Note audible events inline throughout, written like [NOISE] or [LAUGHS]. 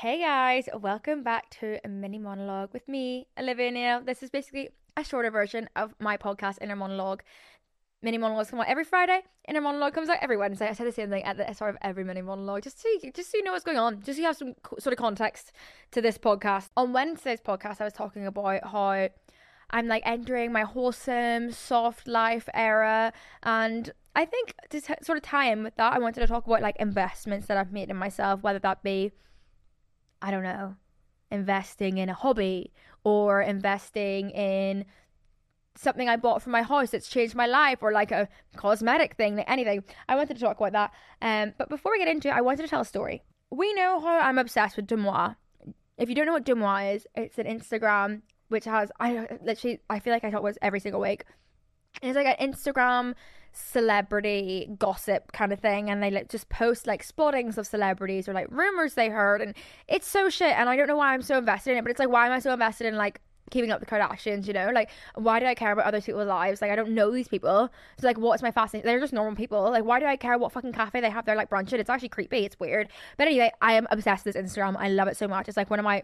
Hey guys, welcome back to a mini monologue with me, Olivia Neal. This is basically a shorter version of my podcast, Inner Monologue. Mini monologues come out every Friday. Inner monologue comes out every Wednesday. I say the same thing at the start of every mini monologue, just so you, just so you know what's going on, just so you have some sort of context to this podcast. On Wednesday's podcast, I was talking about how I'm like entering my wholesome, soft life era, and I think to t- sort of tie in with that, I wanted to talk about like investments that I've made in myself, whether that be I don't know, investing in a hobby or investing in something I bought for my house that's changed my life or like a cosmetic thing, like anything. I wanted to talk about that. Um, but before we get into it, I wanted to tell a story. We know how I'm obsessed with Deuxmoi. If you don't know what Deuxmoi is, it's an Instagram which has I literally I feel like I talk about every single week. It's like an Instagram celebrity gossip kind of thing and they like just post like spottings of celebrities or like rumors they heard and it's so shit and I don't know why I'm so invested in it but it's like why am I so invested in like keeping up the Kardashians, you know? Like, why do I care about other people's lives? Like, I don't know these people. So, like, what's my fascination? They're just normal people. Like, why do I care what fucking cafe they have their like brunch? It's actually creepy. It's weird. But anyway, I am obsessed with this Instagram. I love it so much. It's like one of my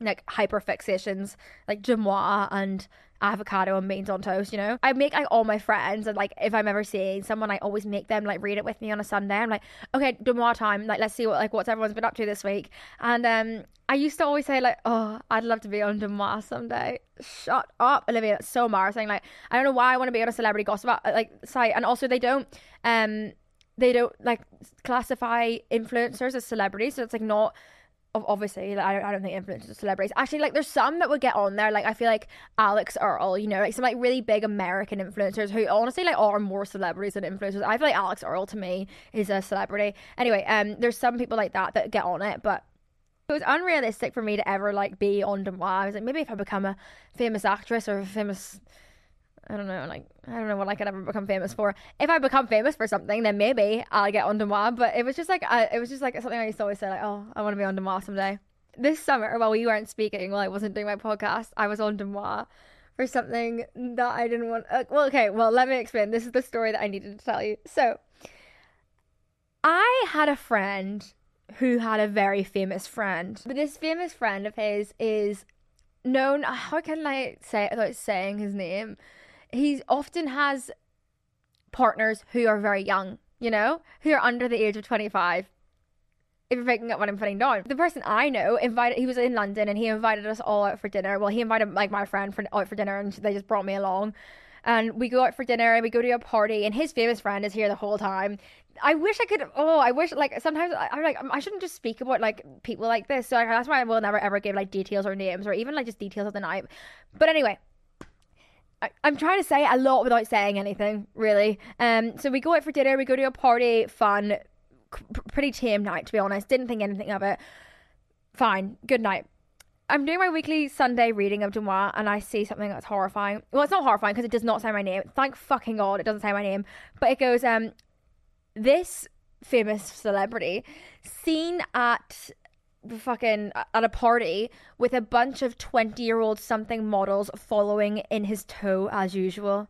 like hyper fixations, like Deuxmoi and avocado and beans on toast, you know? I make like all my friends and like if I'm ever seeing someone, I always make them like read it with me on a Sunday. I'm like, okay, Deuxmoi time, like let's see what like what's everyone's been up to this week. And um I used to always say like, oh, I'd love to be on Deuxmoi someday. Shut up, Olivia. It's so embarrassing. Like I don't know why I want to be on a celebrity gossip uh, like site. And also they don't um they don't like classify influencers as celebrities, so it's like not obviously like, I, don't, I don't think influencers are celebrities. Actually like there's some that would get on there. Like i feel like Alix Earle you know like some like really big american influencers who honestly like are more celebrities than influencers. I feel like Alix Earle to me is a celebrity. Anyway um there's some people like that that get on it but it was unrealistic for me to ever like be on Deuxmoi. I was like, maybe if I become a famous actress or a famous I don't know, like I don't know what I could ever become famous for. If I become famous for something, then maybe I'll get on Deuxmoi. But it was just like I, it was just like something I used to always say, like, oh, I want to be on Deuxmoi someday. This summer, while we weren't speaking, while I wasn't doing my podcast, I was on Deuxmoi for something that I didn't want. Uh, well, okay, well, let me explain. This is the story that I needed to tell you. So, I had a friend who had a very famous friend, but this famous friend of his is known. How can I say it without saying his name? He often has partners who are very young, you know, who are under the age of 25. If you're picking up what I'm putting down, the person I know invited, he was in London and he invited us all out for dinner. Well, he invited like my friend for, out for dinner and they just brought me along. And we go out for dinner and we go to a party and his famous friend is here the whole time. I wish I could. Oh, I wish like sometimes I, am like I shouldn't just speak about like people like this. So I, that's why I will never ever give like details or names or even like just details of the night. But anyway, I, am trying to say a lot without saying anything, really. Um, so we go out for dinner, we go to a party, fun, pretty tame night, to be honest. Didn't think anything of it. Fine, good night. I'm doing my weekly Sunday reading of Deuxmoi and I see something that's horrifying. Well, it's not horrifying because it does not say my name. Thank fucking God it doesn't say my name. But it goes, um, this famous celebrity seen at fucking uh, at a party with a bunch of 20 year old something models following in his toe as usual.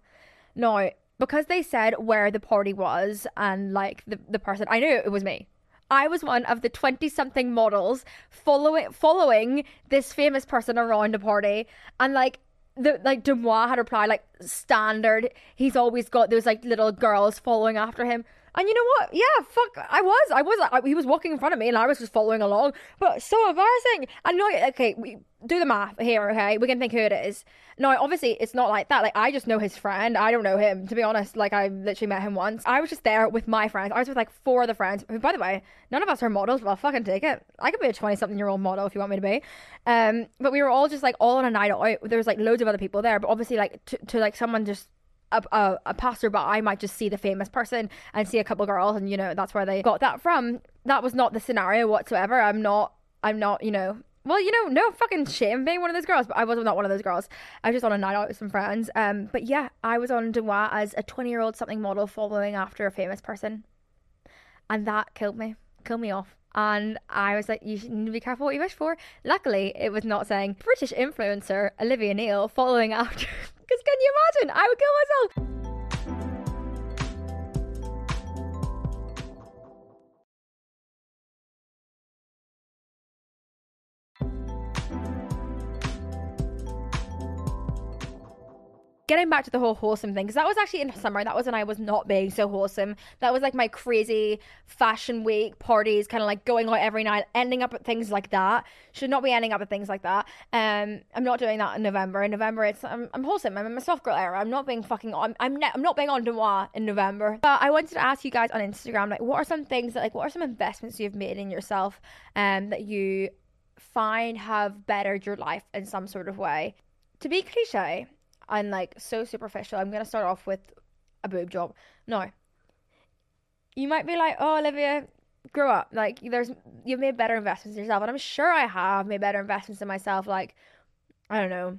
Now, because they said where the party was and like the, the person, I knew it was me. I was one of the 20 something models following following this famous person around a party and like the like Deuxmoi had replied like standard he's always got those like little girls following after him and you know what? Yeah, fuck, I was. I was. I, he was walking in front of me and I was just following along. But so embarrassing. And no, okay, we do the math here, okay? We can think who it is. No, obviously, it's not like that. Like, I just know his friend. I don't know him, to be honest. Like, I literally met him once. I was just there with my friends. I was with like four other friends, who, by the way, none of us are models, but I'll fucking take it. I could be a 20 something year old model if you want me to be. Um, but we were all just like all on a night out. There was like loads of other people there, but obviously, like, to, to like someone just a, a, a passerby I might just see the famous person and see a couple girls and you know that's where they got that from that was not the scenario whatsoever i'm not i'm not you know well, you know, no fucking shame being one of those girls, but I was not one of those girls. I was just on a night out with some friends. Um, but yeah, I was on Deuxmoi as a 20 year old something model following after a famous person. And that killed me, killed me off. And I was like, you need to be careful what you wish for. Luckily, it was not saying British influencer Olivia Neal following after. Imagine? I would kill myself. Getting back to the whole wholesome thing because that was actually in summer. That was when i was not being so wholesome. That was like my crazy fashion week parties kind of like going out every night ending up at things like that. Should not be ending up at things like that. Um i'm not doing that in november. In november it's i'm, I'm wholesome. I'm in my soft girl era. I'm not being fucking i'm i'm, ne- I'm not being on Deuxmoi in november. But i wanted to ask you guys on instagram like what are some things that like what are some investments you've made in yourself um that you find have bettered your life in some sort of way? To be cliche and like so superficial, I'm gonna start off with a boob job. No. You might be like, oh Olivia, grow up. Like there's you've made better investments in yourself. And I'm sure I have made better investments in myself, like I don't know.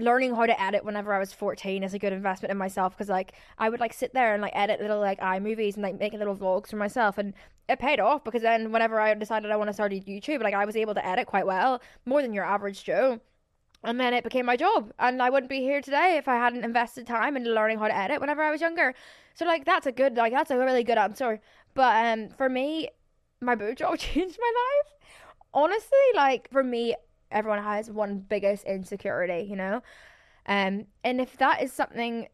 Learning how to edit whenever I was 14 is a good investment in myself because like I would like sit there and like edit little like iMovies and like make little vlogs for myself and it paid off because then whenever I decided I want to start YouTube like I was able to edit quite well more than your average Joe and then it became my job. And i wouldn't be here today if i hadn't invested time in learning how to edit whenever i was younger. So like that's a good like that's a really good answer. But um for me my boot job [LAUGHS] changed my life. Honestly like for me everyone has one biggest insecurity you know? Um and if that is something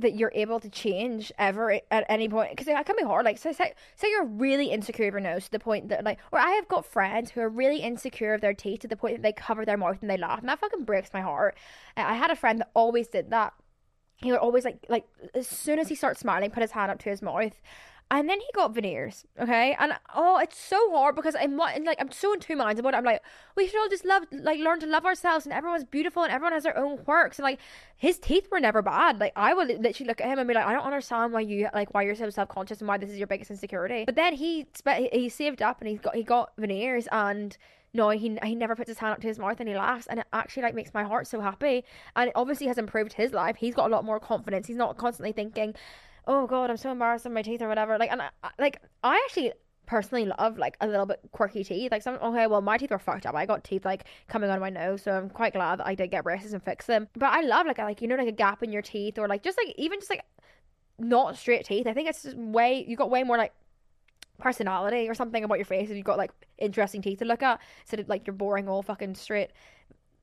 that you're able to change ever at any point because it can be hard like so say, say you're really insecure of your nose to the point that like or i have got friends who are really insecure of their teeth to the point that they cover their mouth and they laugh and that fucking breaks my heart. Uh, I had a friend that always did that. He would always like like as soon as he starts smiling put his hand up to his mouth and then he got veneers, okay? And oh, it's so hard because I'm like I'm so in two minds about it. I'm like, we should all just love, like, learn to love ourselves, and everyone's beautiful, and everyone has their own quirks. And like, his teeth were never bad. Like, I would literally look at him and be like, I don't understand why you like why you're so self conscious and why this is your biggest insecurity. But then he spent, he saved up and he got he got veneers and no, he he never puts his hand up to his mouth and he laughs, and it actually like makes my heart so happy. And it obviously has improved his life. He's got a lot more confidence. He's not constantly thinking, oh god, I'm so embarrassed of my teeth or whatever. Like, and I, like I actually personally love like a little bit quirky teeth. Like some okay, well my teeth are fucked up. I got teeth like coming out of my nose, so I'm quite glad that I did get braces and fix them. But I love like like you know like a gap in your teeth or like just like even just like not straight teeth. I think it's just way you got way more like personality or something about your face if you've got like interesting teeth to look at instead of like your boring old fucking straight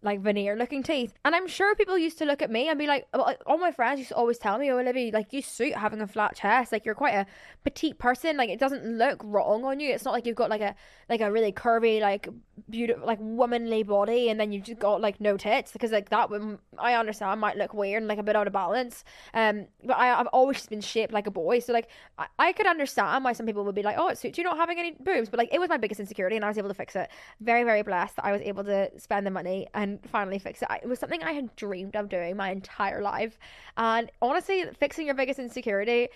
like veneer looking teeth. And I'm sure people used to look at me and be like, oh, all my friends used to always tell me, oh, Olivia, like you suit having a flat chest. Like you're quite a petite person. Like it doesn't look wrong on you. It's not like you've got like a, like a really curvy, like beautiful, like womanly body and then you've just got like no tits because like that would, I understand might look weird and like a bit out of balance. Um, but I, I've always been shaped like a boy. So like I, I could understand why some people would be like, oh, it suits you not having any boobs. But like it was my biggest insecurity and I was able to fix it. Very, very blessed that I was able to spend the money and finally fix it. It was something I had dreamed of doing my entire life. And honestly, fixing your biggest insecurity,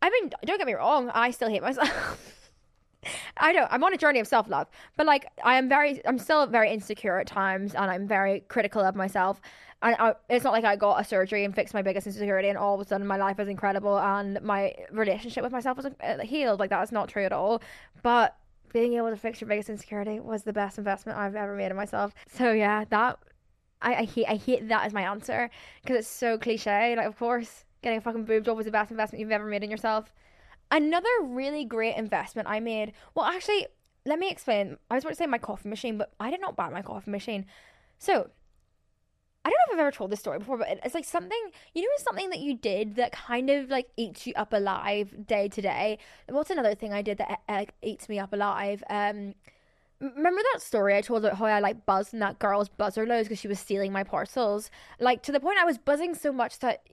I mean, don't get me wrong, I still hate myself. [LAUGHS] I know I'm on a journey of self love, but like I am very, I'm still very insecure at times, and I'm very critical of myself. And I, it's not like I got a surgery and fixed my biggest insecurity, and all of a sudden my life was incredible and my relationship with myself was uh, healed. Like that is not true at all. But being able to fix your biggest insecurity was the best investment I've ever made in myself. So yeah, that I, I hate I hate that as my answer because it's so cliche. Like of course, getting a fucking boob job was the best investment you've ever made in yourself. Another really great investment I made. Well, actually, let me explain. I was about to say my coffee machine, but I did not buy my coffee machine. So I don't know if I've ever told this story before, but it's like something you know, it's something that you did that kind of like eats you up alive day to day. What's another thing I did that like eats me up alive? Um, remember that story I told about how I like buzzed in that girl's buzzer loads because she was stealing my parcels? Like to the point I was buzzing so much that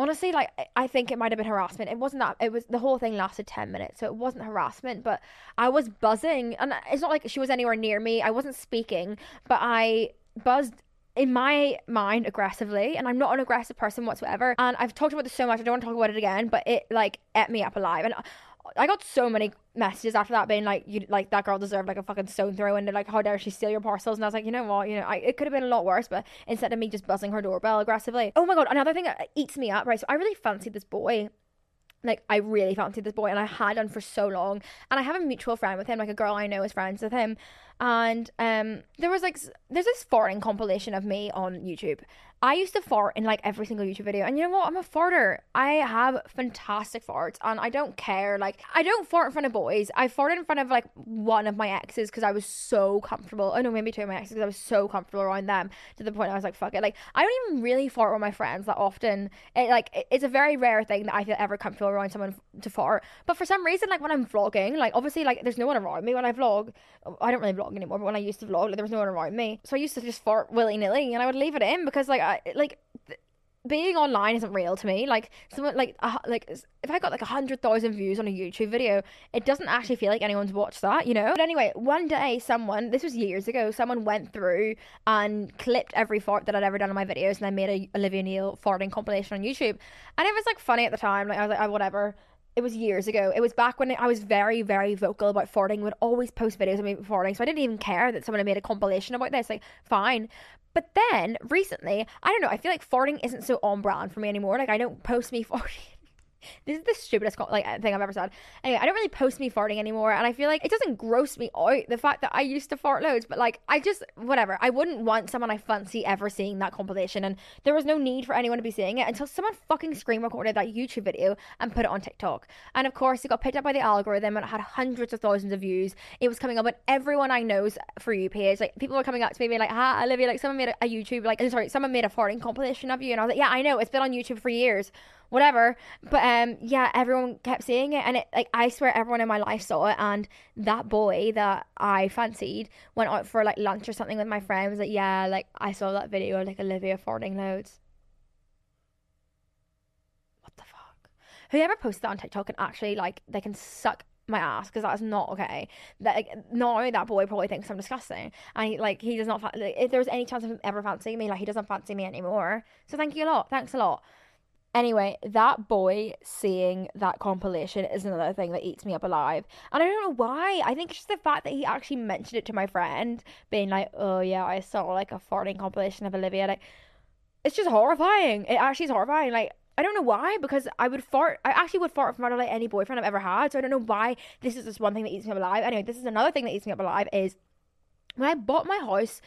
honestly, like I think it might have been harassment. It wasn't that. It was the whole thing lasted ten minutes, so it wasn't harassment. But I was buzzing, and it's not like she was anywhere near me. I wasn't speaking, but I buzzed in my mind aggressively and I'm not an aggressive person whatsoever and I've talked about this so much I don't want to talk about it again but it like ate me up alive and I got so many messages after that being like you like that girl deserved like a fucking stone throw and like how dare she steal your parcels? And I was like you know what? You know I, it could have been a lot worse but instead of me just buzzing her doorbell aggressively. Oh my god another thing that eats me up right so I really fancied this boy. Like I really fancied this boy and I had done for so long and I have a mutual friend with him like a girl I know is friends with him and um, there was like there's this farting compilation of me on YouTube. I used to fart in like every single YouTube video, and you know what? I'm a farter. I have fantastic farts, and I don't care. Like I don't fart in front of boys. I farted in front of like one of my exes because I was so comfortable. Oh no, maybe two of my exes because I was so comfortable around them to the point I was like, fuck it. Like I don't even really fart with my friends that often. It like it- it's a very rare thing that I feel ever comfortable around someone to fart. But for some reason, like when I'm vlogging, like obviously like there's no one around me when I vlog. I don't really vlog anymore, but when I used to vlog, like, there was no one around me, so I used to just fart willy nilly, and I would leave it in because like I like. th- being online isn't real to me. Like someone, like uh, like if I got like a hundred thousand views on a YouTube video, it doesn't actually feel like anyone's watched that, you know. But anyway, one day, someone this was years ago, someone went through and clipped every fart that I'd ever done in my videos, and I made a Olivia Neal farting compilation on YouTube, and it was like funny at the time. Like I was like, oh, whatever. It was years ago. It was back when I was very, very vocal about farting. Would always post videos of me farting, so I didn't even care that someone had made a compilation about this. Like, fine. But then recently, I don't know. I feel like farting isn't so on brand for me anymore. Like, I don't post me [LAUGHS] farting. This is the stupidest like thing I've ever said. Anyway, I don't really post me farting anymore, and I feel like it doesn't gross me out the fact that I used to fart loads. But like, I just whatever. I wouldn't want someone I fancy ever seeing that compilation, and there was no need for anyone to be seeing it until someone fucking screen recorded that YouTube video and put it on TikTok. And of course, it got picked up by the algorithm and it had hundreds of thousands of views. It was coming up on everyone I know's for you page. Like people were coming up to me being like, "Hi, Olivia, like someone made a YouTube like sorry, someone made a farting compilation of you," and I was like, "Yeah, I know. It's been on YouTube for years." whatever. But um, yeah, everyone kept seeing it, and it like I swear everyone in my life saw it. And that boy that I fancied went out for like lunch or something with my friend. Was like, yeah, like I saw that video, of, like Olivia farting loads. What the fuck? Whoever posted that on TikTok can actually like they can suck my ass because that's not okay. That like now that boy probably thinks I'm disgusting, and he, like he does not. Fa- like, if there's any chance of him ever fancying me, like he doesn't fancy me anymore. So thank you a lot. Thanks a lot. Anyway, that boy seeing that compilation is another thing that eats me up alive. And I don't know why. I think it's just the fact that he actually mentioned it to my friend, being like, oh yeah, I saw like a farting compilation of Olivia. Like, it's just horrifying. It actually is horrifying. Like, I don't know why, because I would fart. I actually would fart in front of like any boyfriend I've ever had. So I don't know why this is just one thing that eats me up alive. Anyway, this is another thing that eats me up alive is when I bought my house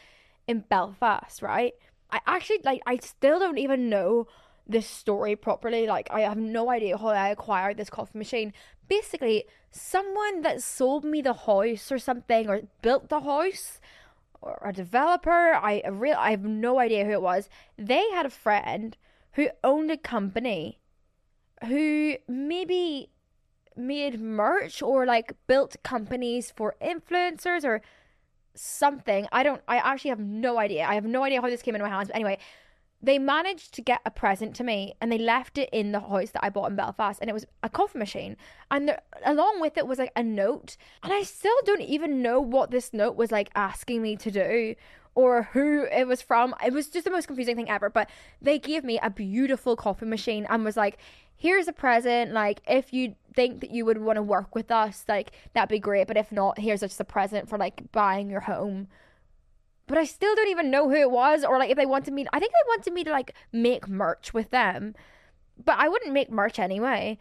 in Belfast, right? I actually like I still don't even know this story properly. Like I have no idea how I acquired this coffee machine. Basically, someone that sold me the house or something or built the house or a developer, I, real I have no idea who it was. They had a friend who owned a company who maybe made merch or like built companies for influencers or something. I don't I actually have no idea. I have no idea how this came into my hands. But anyway, they managed to get a present to me and they left it in the house that I bought in Belfast and it was a coffee machine. And there, along with it was like a note. And I still don't even know what this note was like asking me to do or who it was from. It was just the most confusing thing ever but they gave me a beautiful coffee machine and was like here's a present. Like if you think that you would want to work with us like that'd be great. But if not here's just a present for like buying your home but I still don't even know who it was or like if they wanted me I think they wanted me to like make merch with them. But I wouldn't make merch anyway.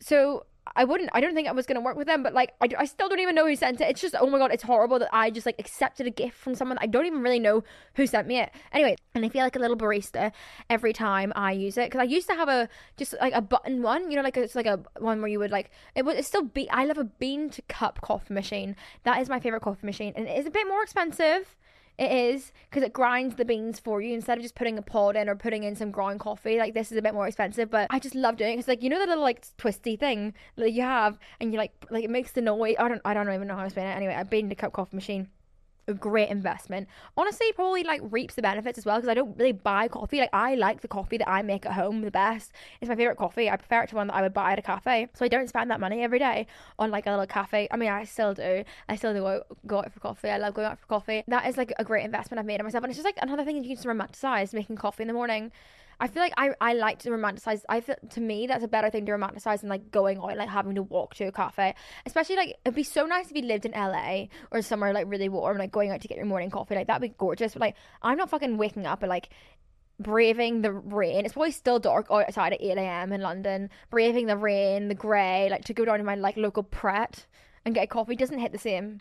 So I wouldn't I don't think I was to work with them but like I, I still don't even know who sent it. It's just oh my god, it's horrible that I just like accepted a gift from someone I don't even really know who sent me it. Anyway, and I feel like a little barista every time I use it cuz I used to have a just like a button one, you know like it's like a one where you would like it would it's still be I love a bean to cup coffee machine. That is my favorite coffee machine and it is a bit more expensive. It is because it grinds the beans for you instead of just putting a pod in or putting in some ground coffee. Like this is a bit more expensive, but I just love doing it. It's like you know the little like twisty thing that you have, and you like like it makes the noise. I don't I don't even know how to explain it. Anyway, a bean to cup coffee machine a great investment. Honestly, probably like reaps the benefits as well because I don't really buy coffee. Like I like the coffee that I make at home the best. It's my favorite coffee. I prefer it to one that I would buy at a cafe. So I don't spend that money every day on like a little cafe. I mean, I still do. I still do go, go out for coffee. I love going out for coffee. That is like a great investment I've made in myself, and it's just like another thing you can just romanticize making coffee in the morning. I feel like I, I like to romanticize. I feel to me that's a better thing to romanticize than like going out like having to walk to a cafe. Especially like it'd be so nice if you lived in LA or somewhere like really warm, like going out to get your morning coffee. Like that'd be gorgeous. But like I'm not fucking waking up and like braving the rain. It's probably still dark outside at 8 a.m. in London. Braving the rain, the grey, like to go down to my like local Pret and get a coffee doesn't hit the same.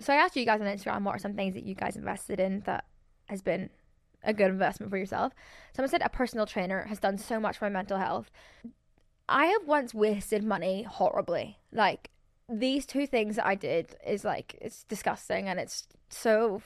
So I asked you guys on Instagram what are some things that you guys invested in that has been a good investment for yourself. Someone said a personal trainer has done so much for my mental health. I have once wasted money horribly. Like these two things that I did is like it's disgusting and it's so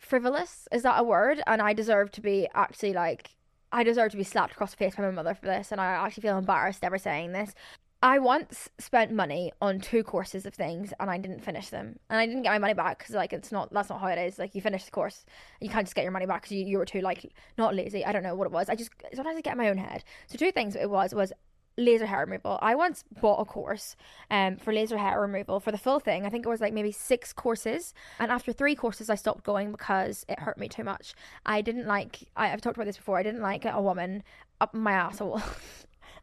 frivolous. Is that a word? And I deserve to be actually like I deserve to be slapped across the face by my mother for this, and I actually feel embarrassed ever saying this. I once spent money on two courses of things and I didn't finish them, and I didn't get my money back because like it's not that's not how it is. Like you finish the course, you can't just get your money back because you, you were too like not lazy. I don't know what it was. I just sometimes I get my own head. So two things it was was laser hair removal. I once bought a course um for laser hair removal for the full thing. I think it was like maybe six courses, and after three courses, I stopped going because it hurt me too much. I didn't like. I, I've talked about this before. I didn't like a woman up my asshole. [LAUGHS]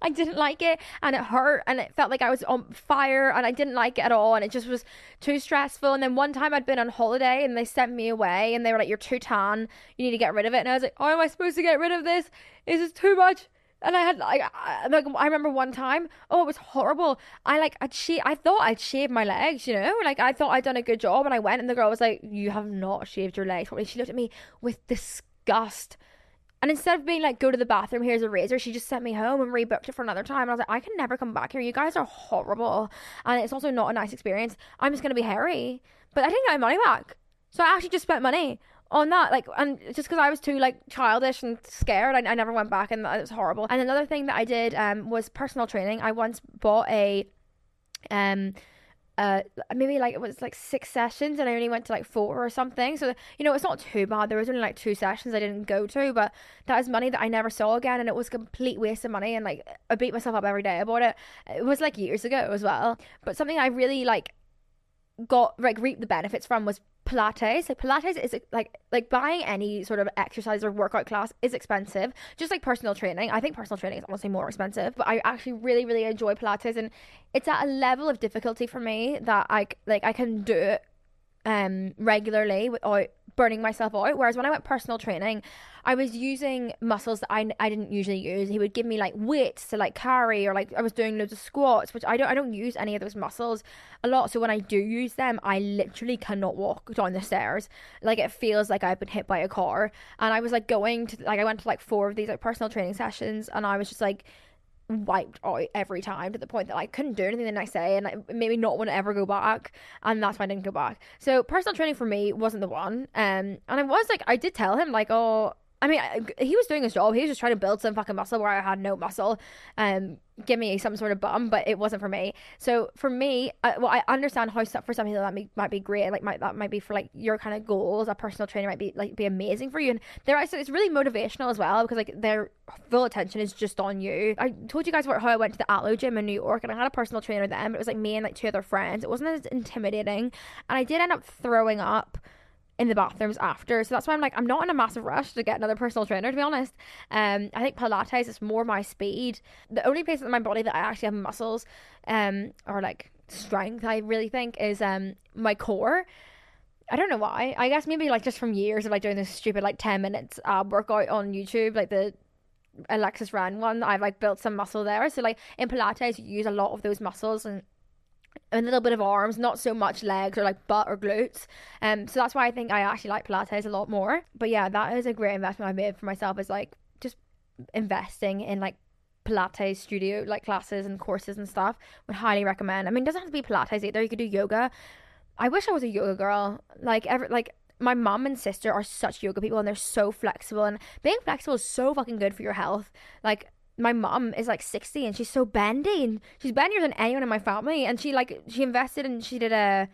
I didn't like it and it hurt and it felt like I was on fire and I didn't like it at all and it just was too stressful. And then one time I'd been on holiday and they sent me away and they were like, You're too tan, you need to get rid of it. And I was like, How am I supposed to get rid of this? Is this too much? And I had like, I, like I remember one time, oh, it was horrible. I like I'd shave. I thought I'd shaved my legs, you know, like I thought I'd done a good job, and I went, and the girl was like, "You have not shaved your legs." She looked at me with disgust. And instead of being like, go to the bathroom, here's a razor, she just sent me home and rebooked it for another time. And I was like, I can never come back here. You guys are horrible. And it's also not a nice experience. I'm just going to be hairy. But I didn't get my money back. So I actually just spent money on that. Like, and just because I was too like childish and scared, I, I never went back, and it was horrible. And another thing that I did um was personal training. I once bought a um uh maybe like it was like six sessions and I only went to like four or something. So you know it's not too bad. There was only like two sessions I didn't go to, but that was money that I never saw again and it was complete waste of money and like I beat myself up every day about it. It was like years ago as well. But something I really like got like reaped the benefits from was Pilates. Like Pilates is like like buying any sort of exercise or workout class is expensive. Just like personal training, I think personal training is honestly more expensive. But I actually really really enjoy Pilates, and it's at a level of difficulty for me that I like I can do it um regularly without burning myself out. Whereas when I went personal training, I was using muscles that I, I didn't usually use. He would give me like weights to like carry or like I was doing loads of squats, which I don't I don't use any of those muscles a lot. So when I do use them, I literally cannot walk down the stairs. Like it feels like I've been hit by a car. And I was like going to like I went to like four of these like personal training sessions and I was just like wiped out every time to the point that I couldn't do anything the next day and maybe not want to ever go back and that's why I didn't go back. So personal training for me wasn't the one. Um and I was like I did tell him like oh I mean, he was doing his job. He was just trying to build some fucking muscle where I had no muscle. Um, give me some sort of bum, but it wasn't for me. So for me, I, well, I understand how stuff for something that might, might be great. Like, might that might be for like your kind of goals. A personal trainer might be like be amazing for you, and they're actually it's really motivational as well because like their full attention is just on you. I told you guys about how I went to the Atlo gym in New York, and I had a personal trainer then. It was like me and like two other friends. It wasn't as intimidating, and I did end up throwing up in the bathrooms after. So that's why I'm like, I'm not in a massive rush to get another personal trainer, to be honest. Um, I think Pilates is more my speed. The only place in my body that I actually have muscles, um, or like strength, I really think, is um my core. I don't know why. I guess maybe like just from years of like doing this stupid like ten minutes uh workout on YouTube, like the Alexis Ren one. I've like built some muscle there. So like in Pilates, you use a lot of those muscles and a little bit of arms, not so much legs or like butt or glutes. Um, so that's why I think I actually like Pilates a lot more. But yeah, that is a great investment I made for myself. Is like just investing in like Pilates studio like classes and courses and stuff. Would highly recommend. I mean, it doesn't have to be Pilates either. You could do yoga. I wish I was a yoga girl. Like ever, like my mom and sister are such yoga people and they're so flexible and being flexible is so fucking good for your health. Like my mom is like 60 and she's so bendy and she's bendier than anyone in my family. And she like she invested and she did a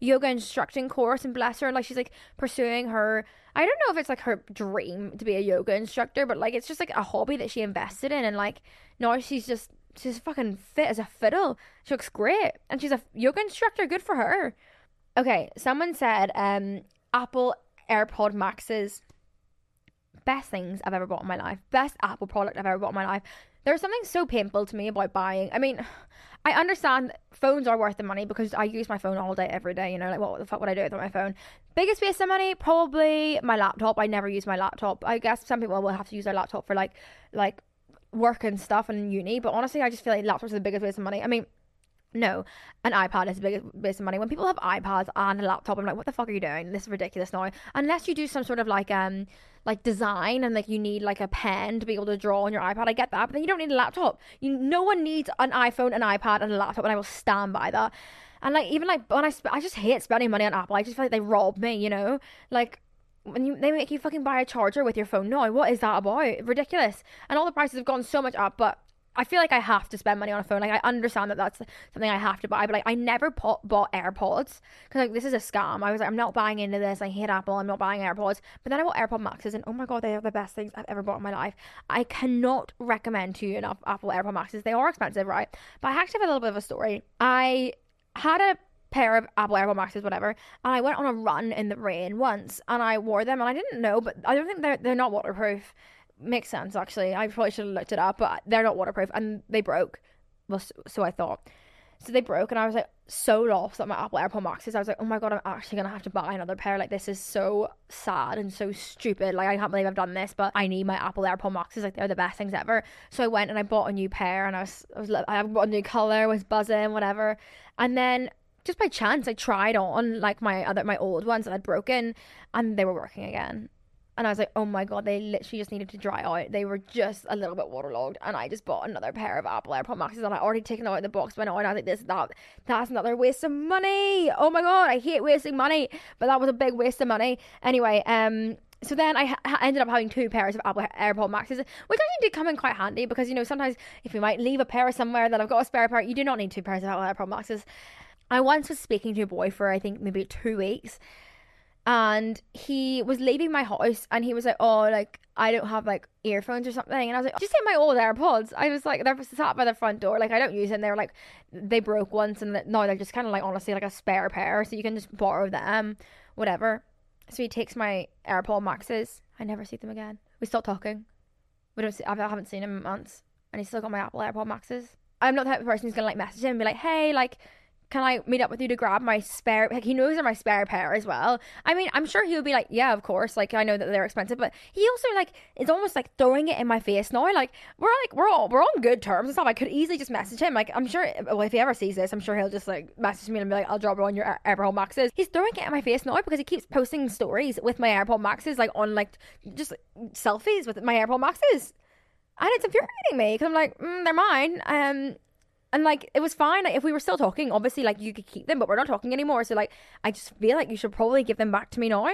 yoga instructing course and bless her. Like she's like pursuing her I don't know if it's like her dream to be a yoga instructor but like it's just like a hobby that she invested in. And like now she's just she's fucking fit as a fiddle. She looks great. And she's a yoga instructor. Good for her. Okay. Someone said um Apple AirPod Maxes best things I've ever bought in my life. Best Apple product I've ever bought in my life. There's something so painful to me about buying. I mean, I understand phones are worth the money because I use my phone all day, every day. You know, like what the fuck would I do with my phone? Biggest waste of money, probably my laptop. I never use my laptop. I guess some people will have to use their laptop for like, like work and stuff and uni. But honestly, I just feel like laptops are the biggest waste of money. I mean, No, an iPad is a big waste of money. When people have iPads and a laptop, I'm like, what the fuck are you doing? This is ridiculous now. Unless you do some sort of like um like design and like you need like a pen to be able to draw on your iPad, I get that. But then you don't need a laptop. You no one needs an iPhone, an iPad, and a laptop, and I will stand by that. And like even like when I sp- I just hate spending money on Apple. I just feel like they rob me, you know. Like when you they make you fucking buy a charger with your phone. No, what is that about? Ridiculous. And all the prices have gone so much up, but I feel like I have to spend money on a phone. Like I understand that that's something I have to buy, but like I never bought AirPods because like this is a scam. I was like, I'm not buying into this. I hate Apple. I'm not buying AirPods. But then I bought AirPod Maxes, and oh my god, they are the best things I've ever bought in my life. I cannot recommend to you enough Apple AirPod Maxes. They are expensive, right? But I actually have a little bit of a story. I had a pair of Apple AirPod Maxes, whatever, and I went on a run in the rain once, and I wore them, and I didn't know, but I don't think they're they're not waterproof makes sense actually. I probably should have looked it up, but they're not waterproof and they broke. Well, so, I thought. So they broke, and I was like so lost at my Apple AirPod Maxes. I was like, oh my god, I'm actually gonna have to buy another pair. Like this is so sad and so stupid. Like I can't believe I've done this, but I need my Apple AirPod Maxes. Like they're the best things ever. So I went and I bought a new pair, and I was I was I bought a new color, was buzzing, whatever. And then just by chance, I tried on like my other my old ones that I'd broken, and they were working again. And I was like, oh my god, they literally just needed to dry out. They were just a little bit waterlogged. And I just bought another pair of Apple AirPod Maxes and I already taken out of the box by now. And I was like, this, that, that's another waste of money. Oh my god, I hate wasting money. But that was a big waste of money. Anyway, um, so then I ha- ended up having two pairs of Apple AirPod Maxes, which actually did come in quite handy because, you know, sometimes if you might leave a pair somewhere that I've got a spare pair, you do not need two pairs of Apple AirPod Maxes. I once was speaking to a boy for, I think, maybe two weeks and he was leaving my house and he was like, Oh, like I don't have like earphones or something. And I was like, Just take my old AirPods. I was like, they're sat by the front door. Like, I don't use them. They're like, they broke once and now they're just kind of like, honestly, like a spare pair. So you can just borrow them, whatever. So he takes my AirPod Maxes. I never see them again. We stopped talking. We don't see, I haven't seen him in months. And he's still got my Apple AirPod Maxes. I'm not the type of person who's gonna like message him and be like, Hey, like, can I meet up with you to grab my spare? Like he knows they're my spare pair as well. I mean, I'm sure he would be like, yeah, of course. Like I know that they're expensive, but he also like it's almost like throwing it in my face now. Like we're like we're all we're on good terms and stuff. I could easily just message him. Like I'm sure well, if he ever sees this, I'm sure he'll just like message me and be like, I'll drop it on your AirPod Maxes. He's throwing it in my face now because he keeps posting stories with my AirPod Maxes, like on like just selfies with my AirPod Maxes and it's infuriating me because I'm like, mm, they're mine. Um, and like it was fine. Like, if we were still talking, obviously like you could keep them, but we're not talking anymore. So like I just feel like you should probably give them back to me now,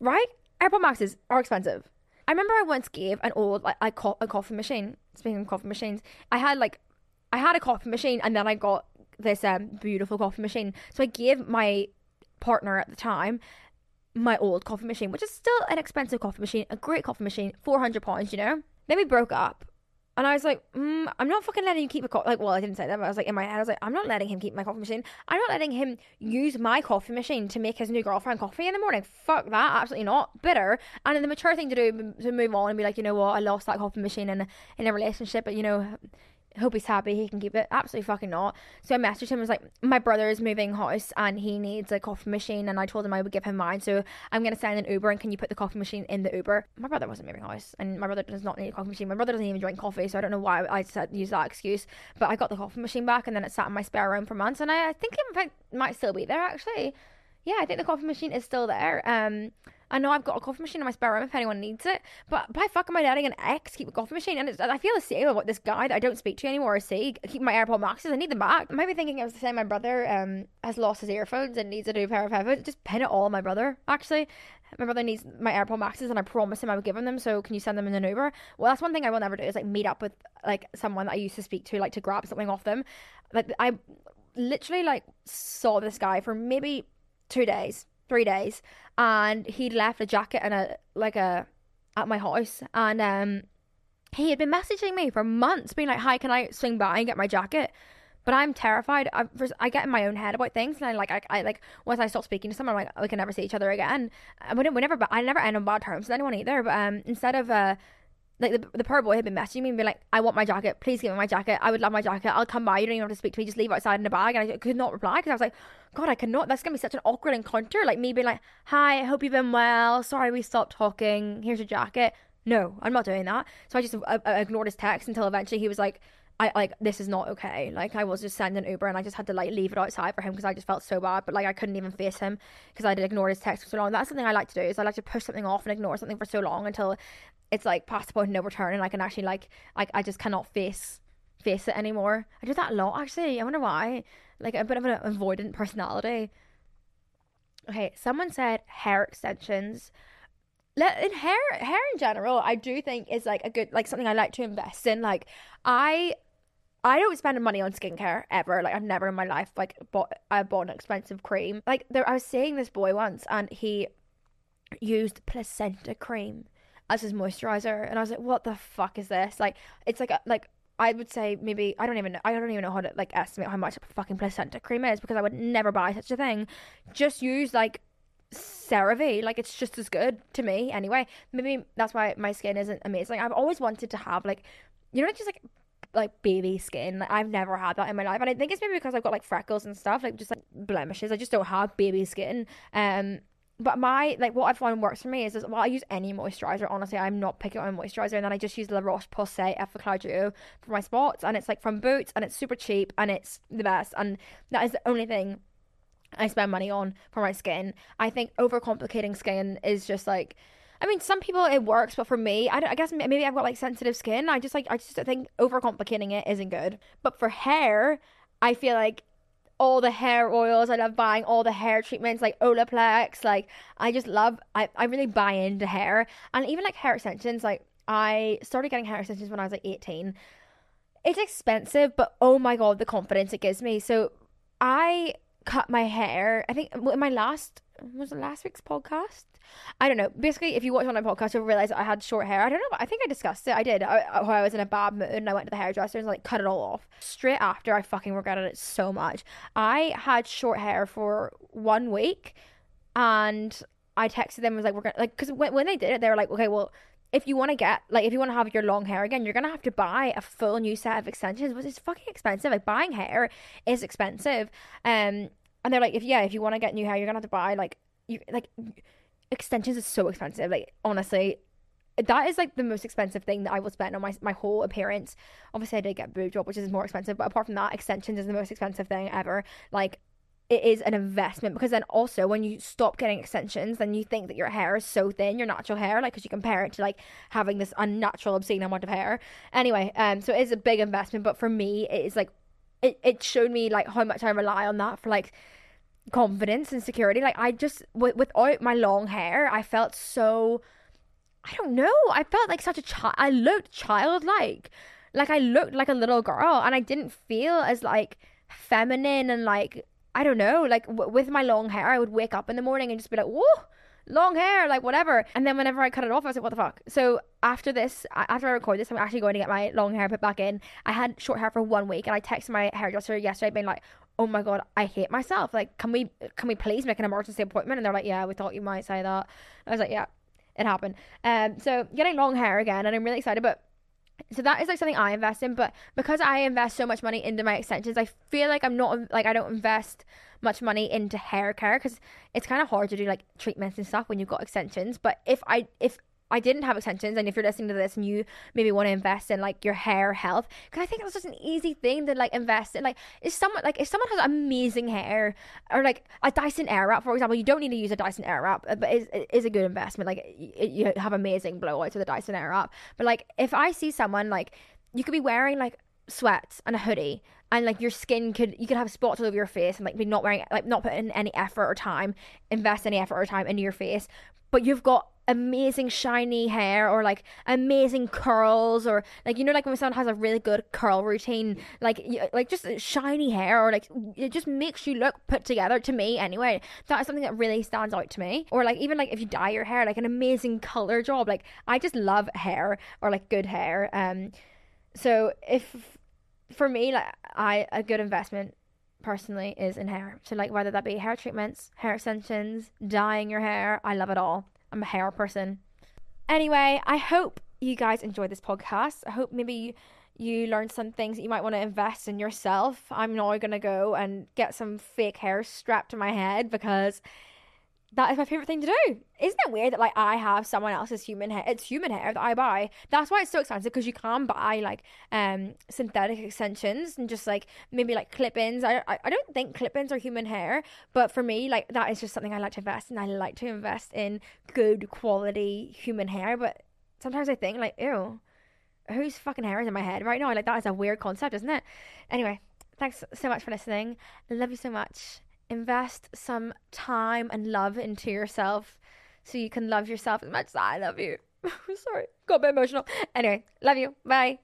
right? AirPod Maxes are expensive. I remember I once gave an old like a, co- a coffee machine. Speaking of coffee machines, I had like I had a coffee machine, and then I got this um beautiful coffee machine. So I gave my partner at the time my old coffee machine, which is still an expensive coffee machine, a great coffee machine, four hundred pounds. You know. Then we broke up, and I was like, mm, I'm not fucking letting you keep a coffee. Like, well, I didn't say that, but I was like, in my head, I was like, I'm not letting him keep my coffee machine. I'm not letting him use my coffee machine to make his new girlfriend coffee in the morning. Fuck that. Absolutely not. Bitter. And the mature thing to do to move on and be like, you know what, I lost that coffee machine in, in a relationship, but you know, hope he's happy he can keep it. Absolutely fucking not. So I messaged him. I was like, my brother is moving house and he needs a coffee machine, and I told him I would give him mine. So I'm gonna send an Uber, and can you put the coffee machine in the Uber? My brother wasn't moving house, and my brother does not need a coffee machine. My brother doesn't even drink coffee, so I don't know why I said use that excuse. But I got the coffee machine back, and then it sat in my spare room for months, and I, I think it might still be there actually. Yeah, I think the coffee machine is still there. Um, I know I've got a coffee machine in my spare room if anyone needs it, but by fuck am I letting an ex keep a coffee machine? And I feel the same about this guy that I don't speak to anymore I see. Keep my AirPod Maxes, I need them back. I might be thinking I was the same. my brother um has lost his earphones and needs a new pair of headphones. Just pin it all on my brother, actually. My brother needs my AirPod Maxes, and I promised him I would give him them. So can you send them in an Uber? Well, that's one thing I will never do is like meet up with like someone that I used to speak to, like to grab something off them. Like I literally like saw this guy for maybe two days three days, and he'd left a jacket and a like a at my house, and um, he had been messaging me for months, being like, "Hi, can I swing by and get my jacket?" But I'm terrified. I, I get in my own head about things, and I like, I, I like once I stop speaking to someone, I'm like, we can never see each other again. I would never, but I never end on bad terms with anyone either. But um, instead of uh, like the, the poor boy had been messaging me and be like, I want my jacket. Please give me my jacket. I would love my jacket. I'll come by. You don't even have to speak to me. Just leave outside in a bag. And I could not reply because I was like, God, I cannot. That's going to be such an awkward encounter. Like me being like, Hi, I hope you've been well. Sorry we stopped talking. Here's your jacket. No, I'm not doing that. So I just uh, uh ignored his text until eventually he was like, I like this is not okay. Like I was just sending Uber and I just had to like leave it outside for him because I just felt so bad. But like I couldn't even face him because I did ignore his text for so long. That's something I like to do is I like to push something off and ignore something for so long until it's like past the point of no return and I can actually like like I just cannot face face it anymore. I do that a lot actually. I wonder why. Like a bit of an avoidant personality. Okay, someone said hair extensions let in hair hair in general i do think is like a good like something i like to invest in like i I don't spend money on skincare ever. Like I've never in my life like bought I bought an expensive cream. Like there I was seeing this boy once and he used placenta cream as his moisturizer and I was like, what the fuck is this? Like it's like a, like I would say maybe I don't even know I don't even know how to like estimate how much a fucking placenta cream is because I would never buy such a thing. Just use like CeraVe. Like it's just as good to me anyway. Maybe that's why my skin isn't amazing. I've always wanted to have like you know just like like baby skin. Like, I've never had that in my life, and I think it's maybe because I've got like freckles and stuff, like just like blemishes. I just don't have baby skin. Um, but my like what I find works for me is, is well I use any moisturizer. Honestly, I'm not picking on moisturizer, and then I just use La Roche Posay Effaclar Duo for my spots, and it's like from Boots, and it's super cheap, and it's the best, and that is the only thing I spend money on for my skin. I think overcomplicating skin is just like. I mean, some people it works, but for me, I, I guess maybe I've got like sensitive skin. I just like I just think overcomplicating it isn't good. But for hair, I feel like all the hair oils. I love buying all the hair treatments like Olaplex. Like I just love I, I really buy into hair. And even like hair extensions, like I started getting hair extensions when I was like 18. It's expensive, but oh my god, the confidence it gives me. So I cut my hair. I think in my last was it last week's podcast? I don't know. Basically, if you watch on my podcast, you'll realize I had short hair. I don't know. I think I discussed it. I did. I, I was in a bad mood and I went to the hairdresser and like cut it all off. Straight after, I fucking regretted it so much. I had short hair for one week, and I texted them and was like we're gonna like because when when they did it, they were like, okay, well. If you want to get like if you want to have your long hair again, you're gonna have to buy a full new set of extensions, which is fucking expensive. Like buying hair is expensive. Um, and they're like, if yeah, if you want to get new hair, you're gonna have to buy like you like extensions is so expensive. Like honestly, that is like the most expensive thing that I will spend on my my whole appearance. Obviously, I did get boob job, which is more expensive, but apart from that, extensions is the most expensive thing ever. Like it is an investment because then also when you stop getting extensions, then you think that your hair is so thin, your natural hair, like because you compare it to like having this unnatural, obscene amount of hair. Anyway, um, so it is a big investment, but for me, it is like it it showed me like how much I rely on that for like confidence and security. Like I just w- without my long hair, I felt so I don't know. I felt like such a child. I looked childlike. Like I looked like a little girl and I didn't feel as like feminine and like I don't know, like w- with my long hair, I would wake up in the morning and just be like, "Whoa, long hair, like whatever." And then whenever I cut it off, I was like, "What the fuck?" So after this, after I record this, I'm actually going to get my long hair put back in. I had short hair for one week, and I texted my hairdresser yesterday, being like, oh my god, I hate myself. Like, can we can we please make an emergency appointment? And they're like, yeah, we thought you might say that. I was like, yeah, it happened. Um, so getting long hair again, and I'm really excited. But so that is like something I invest in. But because I invest so much money into my extensions, I feel like I'm not like I don't invest much money into hair care because it's kind of hard to do like treatments and stuff when you've got extensions. But if I if I didn't have extensions, and if you're listening to this and you maybe want to invest in like your hair health, because I think it's just an easy thing to like invest in. Like, if someone like if someone has amazing hair or like a Dyson Airwrap, for example, you don't need to use a Dyson Airwrap, uh, but it is a good investment. Like, you have amazing blowouts with a Dyson Airwrap. But like, if I see someone like you could be wearing like sweats and a hoodie and like your skin could you could have spots all over your face and like be not wearing like not putting any effort or time invest any effort or time into your face but you've got amazing shiny hair or like amazing curls or like you know like when someone has a really good curl routine like like just shiny hair or like it just makes you look put together to me anyway. That is something that really stands out to me. Or like even like if you dye your hair like an amazing color job. Like I just love hair or like good hair. Um so if for me like I a good investment personally is in hair. So like whether that be hair treatments hair extensions dyeing your hair I love it all I'm a hair person. Anyway, I hope you guys enjoyed this podcast. I hope maybe you, you learned some things that you might want to invest in yourself. I'm now going to go and get some fake hair strapped to my head because that is my favorite thing to do. Isn't it weird that like I have someone else's human hair? It's human hair that I buy. That's why it's so expensive because you can buy like um synthetic extensions and just like maybe like clip-ins. I, I I don't think clip-ins are human hair, but for me like that is just something I like to invest in. I like to invest in good quality human hair, but sometimes I think like ew, whose fucking hair is in my head right now? Like that is a weird concept, isn't it? Anyway, thanks so much for listening. love you so much invest some time and love into yourself so you can love yourself as much as I love you. [LAUGHS] Sorry, got a bit emotional. Anyway, love you. Bye.